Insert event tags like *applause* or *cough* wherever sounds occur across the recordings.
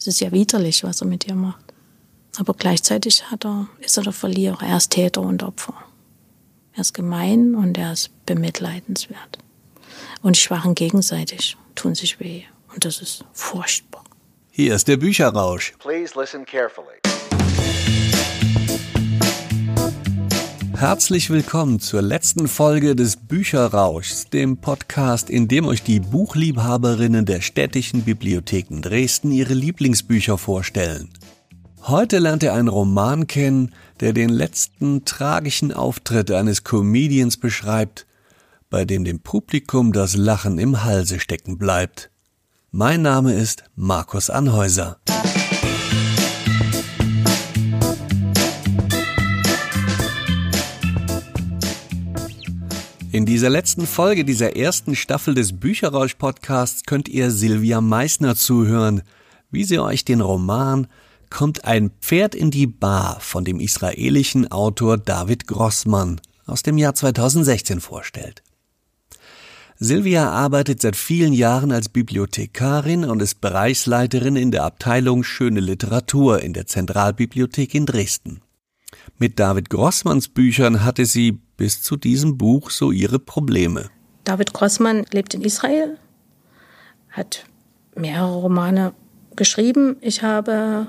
Es ist ja widerlich, was er mit ihr macht. Aber gleichzeitig hat er, ist er der Verlierer. Er ist Täter und Opfer. Er ist gemein und er ist bemitleidenswert. Und die Schwachen gegenseitig tun sich weh. Und das ist furchtbar. Hier ist der Bücherrausch. Please listen carefully. Herzlich willkommen zur letzten Folge des Bücherrauschs, dem Podcast, in dem euch die Buchliebhaberinnen der städtischen Bibliotheken Dresden ihre Lieblingsbücher vorstellen. Heute lernt ihr einen Roman kennen, der den letzten tragischen Auftritt eines Comedians beschreibt, bei dem dem Publikum das Lachen im Halse stecken bleibt. Mein Name ist Markus Anhäuser. In dieser letzten Folge dieser ersten Staffel des Bücherrausch-Podcasts könnt ihr Silvia Meissner zuhören, wie sie euch den Roman Kommt ein Pferd in die Bar von dem israelischen Autor David Grossmann aus dem Jahr 2016 vorstellt. Silvia arbeitet seit vielen Jahren als Bibliothekarin und ist Bereichsleiterin in der Abteilung Schöne Literatur in der Zentralbibliothek in Dresden. Mit David Grossmanns Büchern hatte sie bis zu diesem Buch so ihre Probleme. David Grossmann lebt in Israel, hat mehrere Romane geschrieben. Ich habe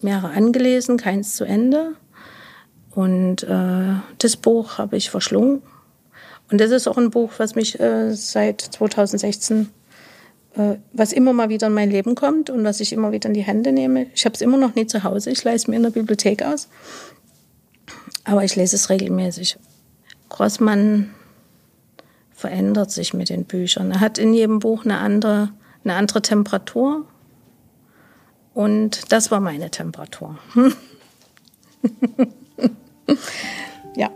mehrere angelesen, keins zu Ende. Und äh, das Buch habe ich verschlungen. Und das ist auch ein Buch, was mich äh, seit 2016, äh, was immer mal wieder in mein Leben kommt und was ich immer wieder in die Hände nehme. Ich habe es immer noch nie zu Hause. Ich leih es mir in der Bibliothek aus. Aber ich lese es regelmäßig. Grossmann verändert sich mit den Büchern. Er hat in jedem Buch eine andere, eine andere Temperatur. Und das war meine Temperatur. *laughs* ja.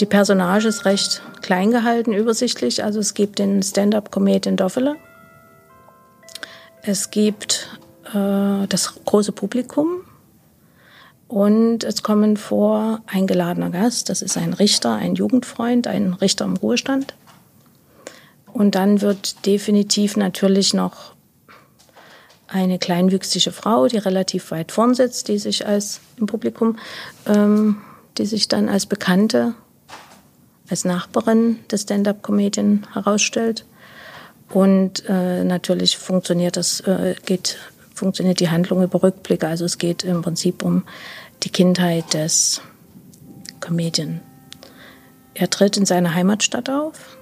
Die Personage ist recht klein gehalten, übersichtlich. Also es gibt den Stand-up-Comedian Doffele. Es gibt äh, das große Publikum. Und es kommen vor eingeladener Gast. Das ist ein Richter, ein Jugendfreund, ein Richter im Ruhestand. Und dann wird definitiv natürlich noch eine kleinwüchsige Frau, die relativ weit vorn sitzt, die sich als im Publikum, ähm, die sich dann als Bekannte als Nachbarin des Stand-up-Comedian herausstellt. Und äh, natürlich funktioniert das, äh, geht, funktioniert die Handlung über Rückblicke. Also es geht im Prinzip um die Kindheit des Comedian. Er tritt in seiner Heimatstadt auf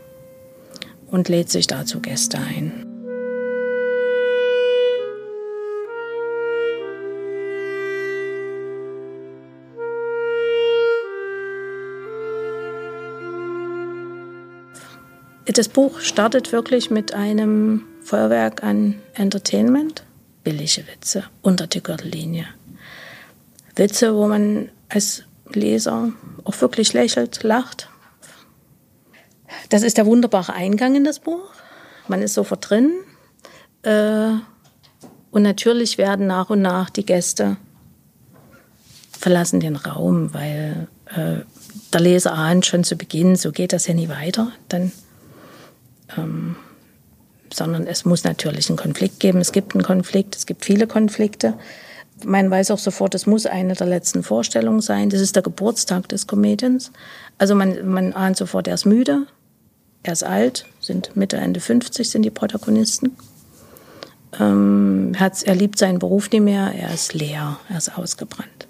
und lädt sich dazu Gäste ein. Das Buch startet wirklich mit einem Feuerwerk an Entertainment. Billige Witze unter die Gürtellinie. Witze, wo man als Leser auch wirklich lächelt, lacht. Das ist der wunderbare Eingang in das Buch. Man ist sofort drin. Äh, und natürlich werden nach und nach die Gäste verlassen den Raum, weil äh, der Leser ahnt schon zu Beginn, so geht das ja nie weiter. Dann ähm, sondern es muss natürlich einen Konflikt geben. Es gibt einen Konflikt, es gibt viele Konflikte. Man weiß auch sofort, es muss eine der letzten Vorstellungen sein. Das ist der Geburtstag des Comedians. Also man, man ahnt sofort, er ist müde, er ist alt, sind Mitte, Ende 50 sind die Protagonisten. Ähm, er liebt seinen Beruf nicht mehr, er ist leer, er ist ausgebrannt.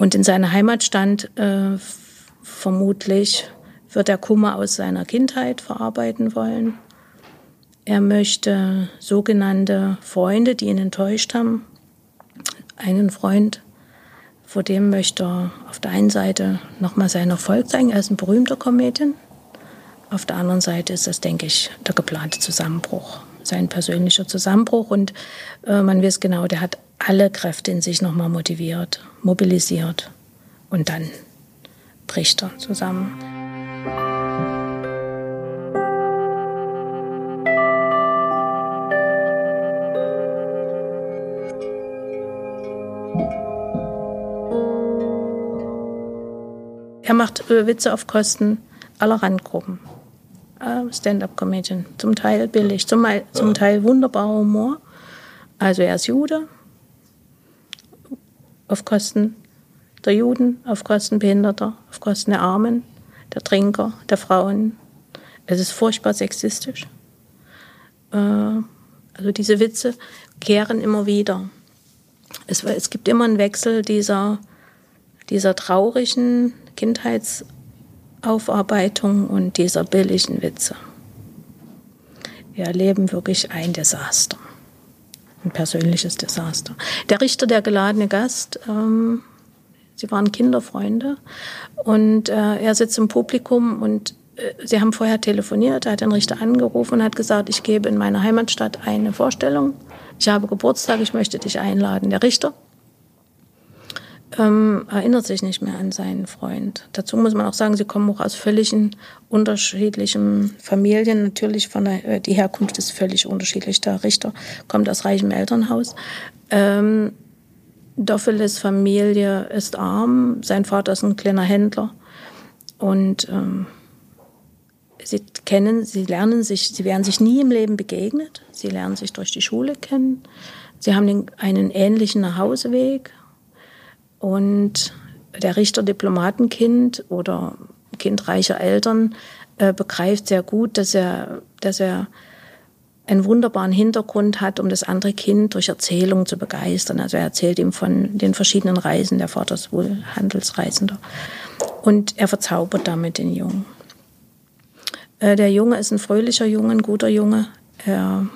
Und in seiner Heimatstadt äh, vermutlich wird er Kummer aus seiner Kindheit verarbeiten wollen. Er möchte sogenannte Freunde, die ihn enttäuscht haben, einen Freund, vor dem möchte er auf der einen Seite nochmal seinen Erfolg zeigen. Er ist ein berühmter Comedian. Auf der anderen Seite ist das, denke ich, der geplante Zusammenbruch, sein persönlicher Zusammenbruch. Und äh, man weiß genau, der hat alle Kräfte in sich nochmal motiviert, mobilisiert und dann bricht er zusammen. Er macht äh, Witze auf Kosten aller Randgruppen. Äh, Stand-up-Comedian. Zum Teil billig, zum, zum Teil wunderbarer Humor. Also er ist Jude, auf Kosten der Juden, auf Kosten Behinderter, auf Kosten der Armen, der Trinker, der Frauen. Es ist furchtbar sexistisch. Äh, also diese Witze kehren immer wieder. Es, es gibt immer einen Wechsel dieser, dieser traurigen Kindheitsaufarbeitung und dieser billigen Witze. Wir erleben wirklich ein Desaster, ein persönliches Desaster. Der Richter, der geladene Gast, ähm, sie waren Kinderfreunde und äh, er sitzt im Publikum und äh, sie haben vorher telefoniert, er hat den Richter angerufen und hat gesagt, ich gebe in meiner Heimatstadt eine Vorstellung ich habe Geburtstag, ich möchte dich einladen. Der Richter ähm, erinnert sich nicht mehr an seinen Freund. Dazu muss man auch sagen, sie kommen auch aus völlig unterschiedlichen Familien. Natürlich von der, äh, die Herkunft ist völlig unterschiedlich. Der Richter kommt aus reichem Elternhaus. Ähm, Doffeles Familie ist arm, sein Vater ist ein kleiner Händler und ähm, Sie kennen, sie lernen sich, sie werden sich nie im Leben begegnet. Sie lernen sich durch die Schule kennen. Sie haben einen ähnlichen Nachhauseweg. Und der Richter Diplomatenkind oder Kind reicher Eltern äh, begreift sehr gut, dass er, dass er einen wunderbaren Hintergrund hat, um das andere Kind durch Erzählung zu begeistern. Also er erzählt ihm von den verschiedenen Reisen. Der Vater ist wohl Handelsreisender. Und er verzaubert damit den Jungen. Äh, der Junge ist ein fröhlicher Junge, ein guter Junge. Er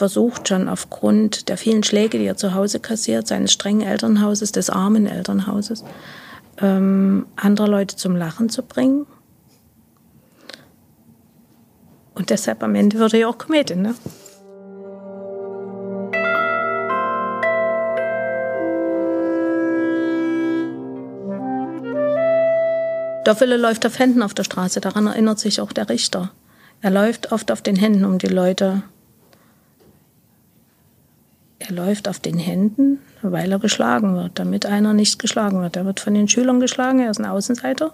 versucht schon aufgrund der vielen Schläge, die er zu Hause kassiert, seines strengen Elternhauses, des armen Elternhauses, ähm, andere Leute zum Lachen zu bringen. Und deshalb am Ende wird er ja auch Komödin, ne? Doffele läuft auf Händen auf der Straße, daran erinnert sich auch der Richter. Er läuft oft auf den Händen, um die Leute. Er läuft auf den Händen, weil er geschlagen wird, damit einer nicht geschlagen wird. Er wird von den Schülern geschlagen, er ist ein Außenseiter.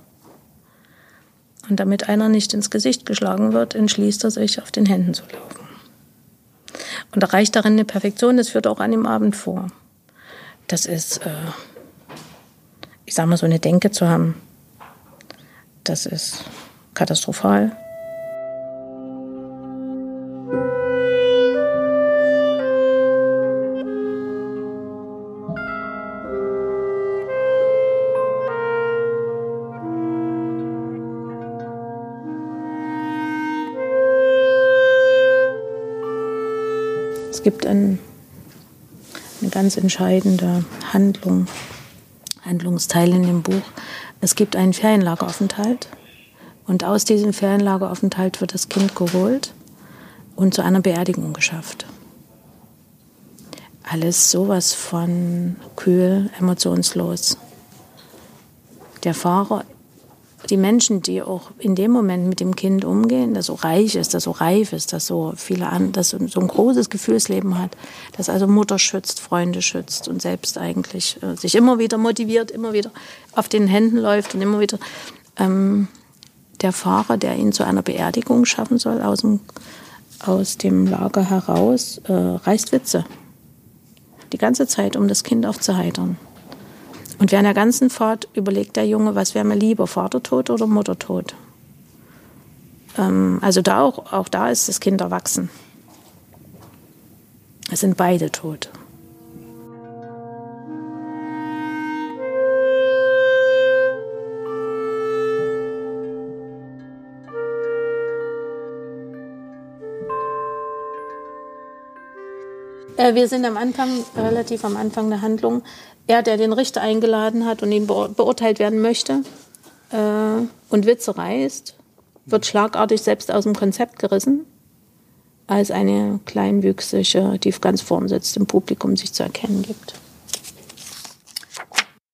Und damit einer nicht ins Gesicht geschlagen wird, entschließt er sich, auf den Händen zu laufen. Und erreicht darin eine Perfektion, das führt auch an dem Abend vor. Das ist, äh, ich sag mal, so eine Denke zu haben das ist katastrophal. Gibt ein, eine ganz entscheidende Handlung, Handlungsteil in dem Buch, es gibt einen Ferienlageraufenthalt und aus diesem Ferienlageraufenthalt wird das Kind geholt und zu einer Beerdigung geschafft. Alles sowas von kühl, emotionslos. Der Fahrer die Menschen, die auch in dem Moment mit dem Kind umgehen, das so reich ist, das so reif ist, das so viele an, das so ein großes Gefühlsleben hat, das also Mutter schützt, Freunde schützt und selbst eigentlich äh, sich immer wieder motiviert, immer wieder auf den Händen läuft und immer wieder ähm, der Fahrer, der ihn zu einer Beerdigung schaffen soll, aus dem, aus dem Lager heraus, äh, reißt Witze. Die ganze Zeit, um das Kind aufzuheitern. Und während der ganzen Fahrt überlegt der Junge, was wäre mir lieber, Vatertod oder Muttertod. Ähm, also da auch, auch da ist das Kind erwachsen. Es sind beide tot. Äh, wir sind am Anfang, relativ am Anfang der Handlung, er, der den Richter eingeladen hat und ihn beurteilt werden möchte äh, und Witze reißt, wird schlagartig selbst aus dem Konzept gerissen, als eine kleinwüchsige, die ganz vorn sitzt, im Publikum sich zu erkennen gibt.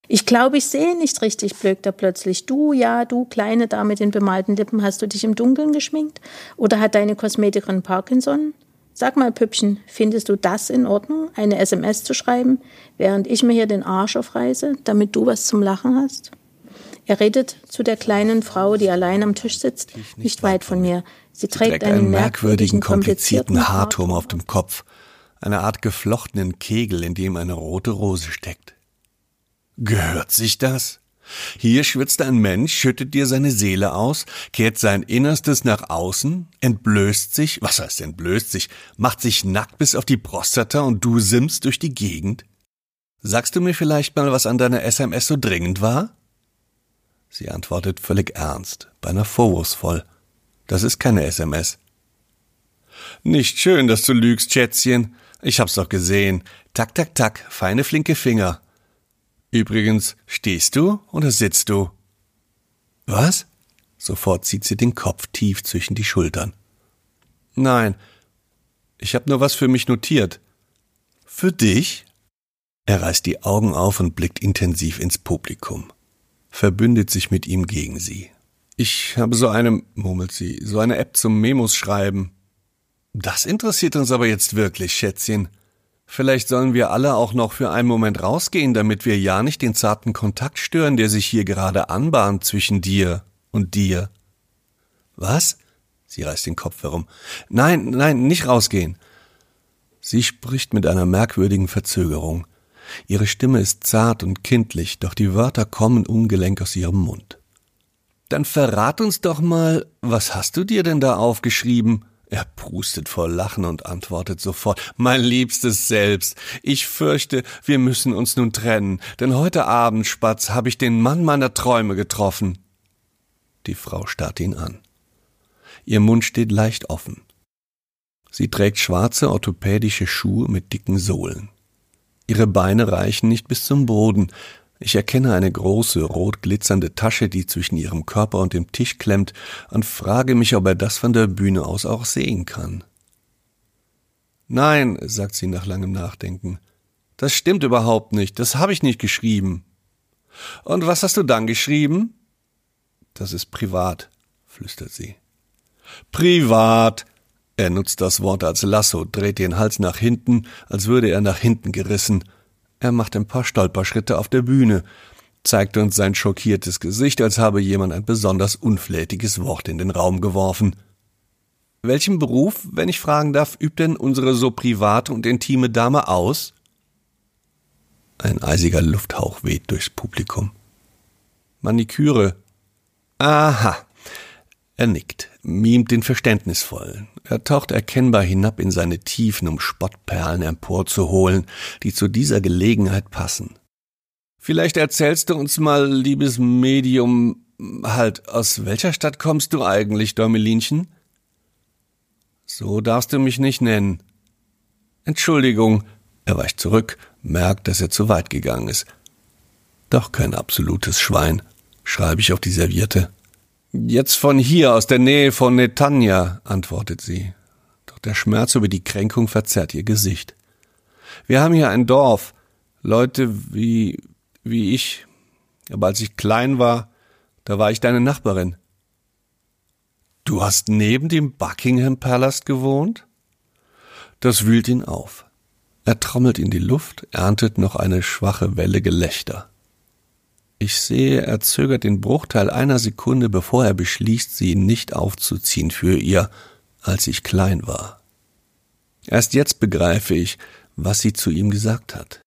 Ich glaube, ich sehe nicht richtig, blökt er plötzlich. Du, ja, du, kleine Dame mit den bemalten Lippen, hast du dich im Dunkeln geschminkt? Oder hat deine Kosmetikerin Parkinson? Sag mal, Püppchen, findest du das in Ordnung, eine SMS zu schreiben, während ich mir hier den Arsch aufreiße, damit du was zum Lachen hast? Er redet zu der kleinen Frau, die allein am Tisch sitzt, nicht, nicht weit von mir. Sie, Sie trägt, trägt einen, einen merkwürdigen, komplizierten Haarturm auf dem Kopf, eine Art geflochtenen Kegel, in dem eine rote Rose steckt. Gehört sich das? Hier schwitzt ein Mensch, schüttet dir seine Seele aus, kehrt sein Innerstes nach außen, entblößt sich, was heißt entblößt sich, macht sich nackt bis auf die Prostata und du simmst durch die Gegend? Sagst du mir vielleicht mal, was an deiner SMS so dringend war? Sie antwortet völlig ernst, beinahe vorwurfsvoll. Das ist keine SMS. Nicht schön, dass du lügst, Schätzchen. Ich hab's doch gesehen. Tak, tak, tak, feine, flinke Finger. Übrigens, stehst du oder sitzt du? Was? Sofort zieht sie den Kopf tief zwischen die Schultern. Nein, ich hab nur was für mich notiert. Für dich? Er reißt die Augen auf und blickt intensiv ins Publikum, verbündet sich mit ihm gegen sie. Ich habe so eine, murmelt sie, so eine App zum Memos schreiben. Das interessiert uns aber jetzt wirklich, Schätzchen. Vielleicht sollen wir alle auch noch für einen Moment rausgehen, damit wir ja nicht den zarten Kontakt stören, der sich hier gerade anbahnt zwischen dir und dir. Was? Sie reißt den Kopf herum. Nein, nein, nicht rausgehen. Sie spricht mit einer merkwürdigen Verzögerung. Ihre Stimme ist zart und kindlich, doch die Wörter kommen ungelenk aus ihrem Mund. Dann verrat uns doch mal, was hast du dir denn da aufgeschrieben? Er prustet vor Lachen und antwortet sofort Mein liebstes Selbst, ich fürchte, wir müssen uns nun trennen, denn heute Abend, Spatz, habe ich den Mann meiner Träume getroffen. Die Frau starrt ihn an. Ihr Mund steht leicht offen. Sie trägt schwarze orthopädische Schuhe mit dicken Sohlen. Ihre Beine reichen nicht bis zum Boden. Ich erkenne eine große, rot glitzernde Tasche, die zwischen ihrem Körper und dem Tisch klemmt, und frage mich, ob er das von der Bühne aus auch sehen kann. Nein, sagt sie nach langem Nachdenken. Das stimmt überhaupt nicht. Das habe ich nicht geschrieben. Und was hast du dann geschrieben? Das ist privat, flüstert sie. Privat, er nutzt das Wort als Lasso, dreht den Hals nach hinten, als würde er nach hinten gerissen. Er macht ein paar Stolperschritte auf der Bühne, zeigt uns sein schockiertes Gesicht, als habe jemand ein besonders unflätiges Wort in den Raum geworfen. Welchen Beruf, wenn ich fragen darf, übt denn unsere so private und intime Dame aus? Ein eisiger Lufthauch weht durchs Publikum. Maniküre. Aha, er nickt, mimt den Verständnisvollen. Er taucht erkennbar hinab in seine Tiefen, um Spottperlen emporzuholen, die zu dieser Gelegenheit passen. Vielleicht erzählst du uns mal, liebes Medium, halt, aus welcher Stadt kommst du eigentlich, Däumelinchen? So darfst du mich nicht nennen. Entschuldigung, er weicht zurück, merkt, dass er zu weit gegangen ist. Doch kein absolutes Schwein, schreibe ich auf die Serviette. Jetzt von hier, aus der Nähe von Netanya, antwortet sie. Doch der Schmerz über die Kränkung verzerrt ihr Gesicht. Wir haben hier ein Dorf, Leute wie, wie ich. Aber als ich klein war, da war ich deine Nachbarin. Du hast neben dem Buckingham Palace gewohnt? Das wühlt ihn auf. Er trommelt in die Luft, erntet noch eine schwache Welle Gelächter. Ich sehe, er zögert den Bruchteil einer Sekunde, bevor er beschließt, sie nicht aufzuziehen für ihr, als ich klein war. Erst jetzt begreife ich, was sie zu ihm gesagt hat.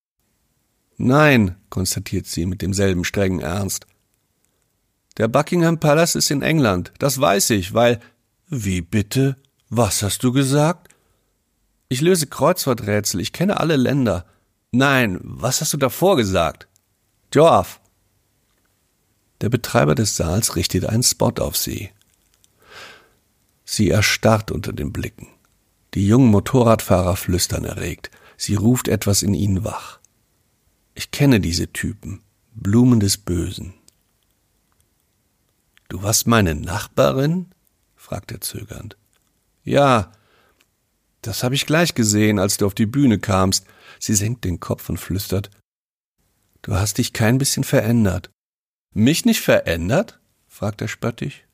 Nein, konstatiert sie mit demselben strengen Ernst. Der Buckingham Palace ist in England, das weiß ich, weil. Wie bitte? Was hast du gesagt? Ich löse Kreuzworträtsel, ich kenne alle Länder. Nein, was hast du davor gesagt? Joaf. Der Betreiber des Saals richtet einen Spot auf sie. Sie erstarrt unter den Blicken. Die jungen Motorradfahrer flüstern erregt. Sie ruft etwas in ihnen wach. Ich kenne diese Typen. Blumen des Bösen. Du warst meine Nachbarin? fragt er zögernd. Ja, das habe ich gleich gesehen, als du auf die Bühne kamst. Sie senkt den Kopf und flüstert. Du hast dich kein bisschen verändert. Mich nicht verändert? fragt er spöttisch.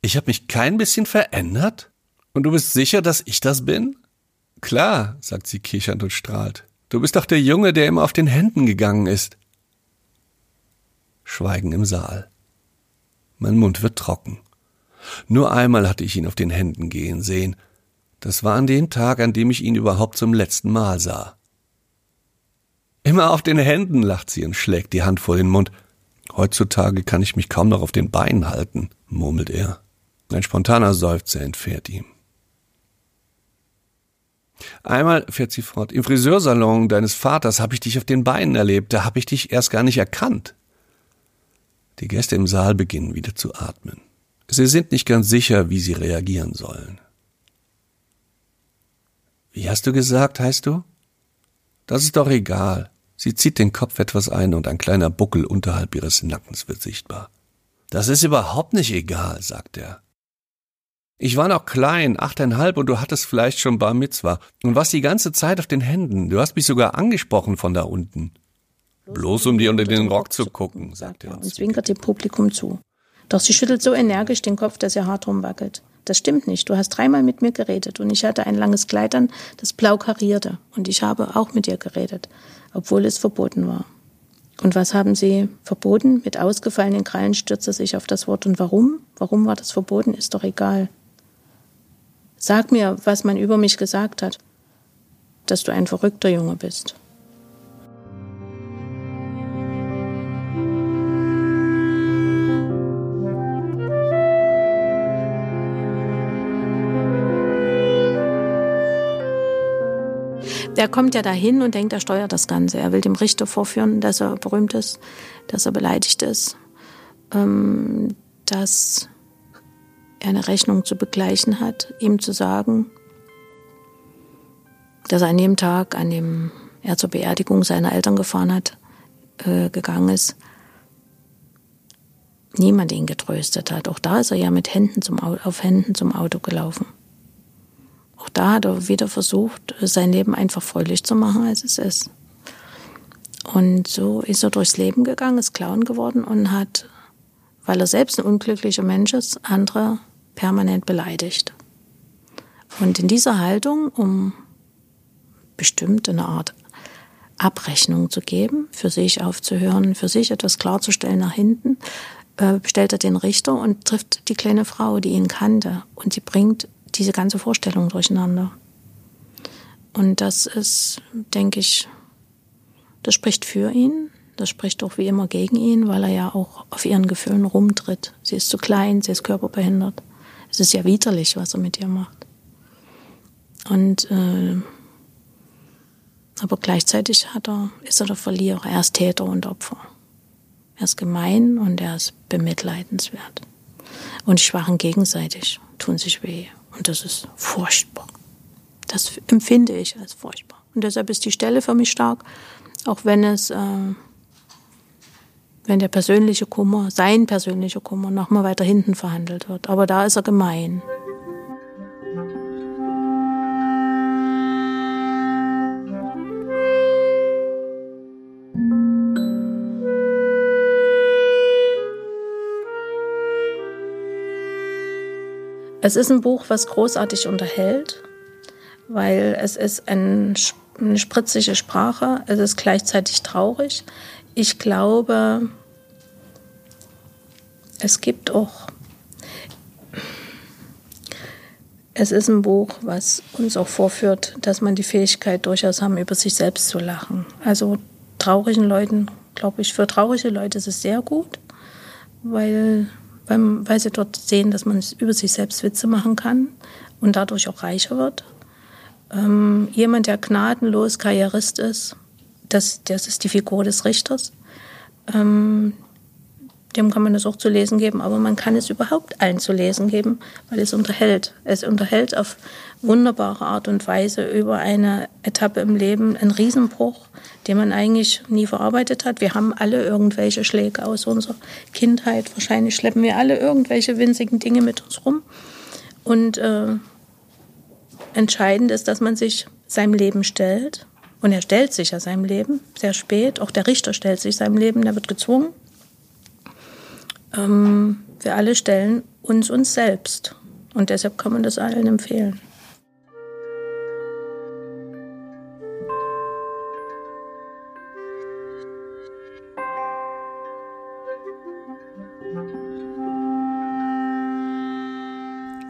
Ich habe mich kein bisschen verändert? Und du bist sicher, dass ich das bin? Klar, sagt sie kichernd und strahlt. Du bist doch der Junge, der immer auf den Händen gegangen ist. Schweigen im Saal. Mein Mund wird trocken. Nur einmal hatte ich ihn auf den Händen gehen sehen. Das war an dem Tag, an dem ich ihn überhaupt zum letzten Mal sah. Immer auf den Händen, lacht sie und schlägt die Hand vor den Mund. Heutzutage kann ich mich kaum noch auf den Beinen halten, murmelt er. Ein spontaner Seufzer entfährt ihm. Einmal, fährt sie fort, im Friseursalon deines Vaters habe ich dich auf den Beinen erlebt, da habe ich dich erst gar nicht erkannt. Die Gäste im Saal beginnen wieder zu atmen. Sie sind nicht ganz sicher, wie sie reagieren sollen. Wie hast du gesagt, heißt du? Das ist doch egal. Sie zieht den Kopf etwas ein und ein kleiner Buckel unterhalb ihres Nackens wird sichtbar. Das ist überhaupt nicht egal, sagt er. Ich war noch klein, achteinhalb, und du hattest vielleicht schon Bar Mitzwa und warst die ganze Zeit auf den Händen. Du hast mich sogar angesprochen von da unten. Bloß um dir unter den Rock zu gucken, sagt er und zwinkert dem Publikum zu. Doch sie schüttelt so energisch den Kopf, dass ihr hart rumwackelt. Das stimmt nicht. Du hast dreimal mit mir geredet und ich hatte ein langes Kleid an, das blau karierte. Und ich habe auch mit dir geredet, obwohl es verboten war. Und was haben sie verboten? Mit ausgefallenen Krallen stürzte sich auf das Wort. Und warum? Warum war das verboten? Ist doch egal. Sag mir, was man über mich gesagt hat, dass du ein verrückter Junge bist. Der kommt ja dahin und denkt, er steuert das Ganze. Er will dem Richter vorführen, dass er berühmt ist, dass er beleidigt ist, ähm, dass er eine Rechnung zu begleichen hat, ihm zu sagen, dass er an dem Tag, an dem er zur Beerdigung seiner Eltern gefahren hat, äh, gegangen ist, niemand ihn getröstet hat. Auch da ist er ja mit Händen zum, auf Händen zum Auto gelaufen. Auch da hat er wieder versucht, sein Leben einfach fröhlich zu machen, als es ist. Und so ist er durchs Leben gegangen, ist Clown geworden und hat, weil er selbst ein unglücklicher Mensch ist, andere permanent beleidigt. Und in dieser Haltung, um bestimmt eine Art Abrechnung zu geben, für sich aufzuhören, für sich etwas klarzustellen nach hinten, äh, stellt er den Richter und trifft die kleine Frau, die ihn kannte. Und sie bringt diese ganze Vorstellung durcheinander. Und das ist, denke ich, das spricht für ihn, das spricht auch wie immer gegen ihn, weil er ja auch auf ihren Gefühlen rumtritt. Sie ist zu klein, sie ist körperbehindert. Es ist ja widerlich, was er mit ihr macht. Und äh, aber gleichzeitig hat er, ist er der Verlierer. Er ist Täter und Opfer. Er ist gemein und er ist bemitleidenswert. Und die Schwachen gegenseitig tun sich weh. Und das ist furchtbar. Das empfinde ich als furchtbar. Und deshalb ist die Stelle für mich stark, auch wenn es, äh, wenn der persönliche Kummer, sein persönlicher Kummer, nochmal weiter hinten verhandelt wird. Aber da ist er gemein. Es ist ein Buch, was großartig unterhält, weil es ist ein, eine spritzige Sprache, es ist gleichzeitig traurig. Ich glaube, es gibt auch, es ist ein Buch, was uns auch vorführt, dass man die Fähigkeit durchaus haben, über sich selbst zu lachen. Also traurigen Leuten, glaube ich, für traurige Leute ist es sehr gut, weil beim, weil sie dort sehen, dass man über sich selbst Witze machen kann und dadurch auch reicher wird. Ähm, jemand, der gnadenlos Karrierist ist, das, das ist die Figur des Richters. Ähm, dem kann man das auch zu lesen geben, aber man kann es überhaupt allen zu lesen geben, weil es unterhält. Es unterhält auf wunderbare Art und Weise über eine Etappe im Leben, einen Riesenbruch, den man eigentlich nie verarbeitet hat. Wir haben alle irgendwelche Schläge aus unserer Kindheit. Wahrscheinlich schleppen wir alle irgendwelche winzigen Dinge mit uns rum. Und äh, entscheidend ist, dass man sich seinem Leben stellt. Und er stellt sich ja seinem Leben sehr spät. Auch der Richter stellt sich seinem Leben, der wird gezwungen. Ähm, wir alle stellen uns uns selbst. Und deshalb kann man das allen empfehlen.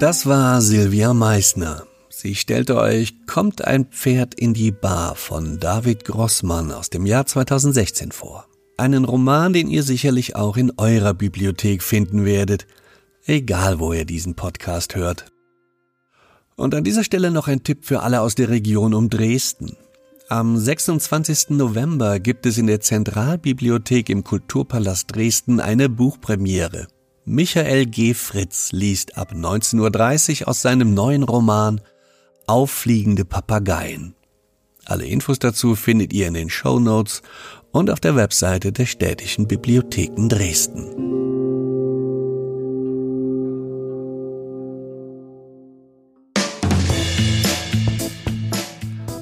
Das war Silvia Meissner. Sie stellte euch Kommt ein Pferd in die Bar von David Grossmann aus dem Jahr 2016 vor. Einen Roman, den ihr sicherlich auch in eurer Bibliothek finden werdet, egal wo ihr diesen Podcast hört. Und an dieser Stelle noch ein Tipp für alle aus der Region um Dresden. Am 26. November gibt es in der Zentralbibliothek im Kulturpalast Dresden eine Buchpremiere. Michael G. Fritz liest ab 19.30 Uhr aus seinem neuen Roman Auffliegende Papageien. Alle Infos dazu findet ihr in den Show Notes und auf der Webseite der Städtischen Bibliotheken Dresden.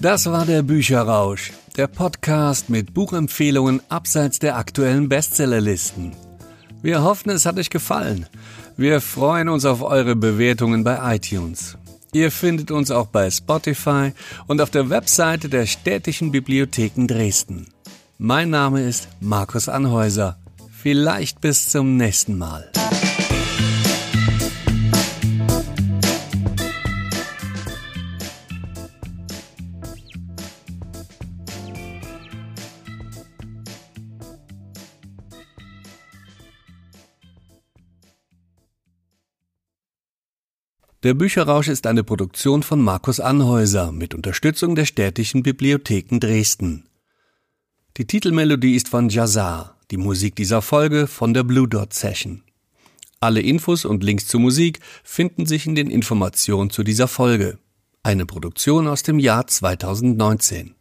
Das war der Bücherrausch, der Podcast mit Buchempfehlungen abseits der aktuellen Bestsellerlisten. Wir hoffen, es hat euch gefallen. Wir freuen uns auf eure Bewertungen bei iTunes. Ihr findet uns auch bei Spotify und auf der Webseite der Städtischen Bibliotheken Dresden. Mein Name ist Markus Anhäuser. Vielleicht bis zum nächsten Mal. Der Bücherrausch ist eine Produktion von Markus Anhäuser mit Unterstützung der Städtischen Bibliotheken Dresden. Die Titelmelodie ist von Jazar, die Musik dieser Folge von der Blue Dot Session. Alle Infos und Links zur Musik finden sich in den Informationen zu dieser Folge. Eine Produktion aus dem Jahr 2019.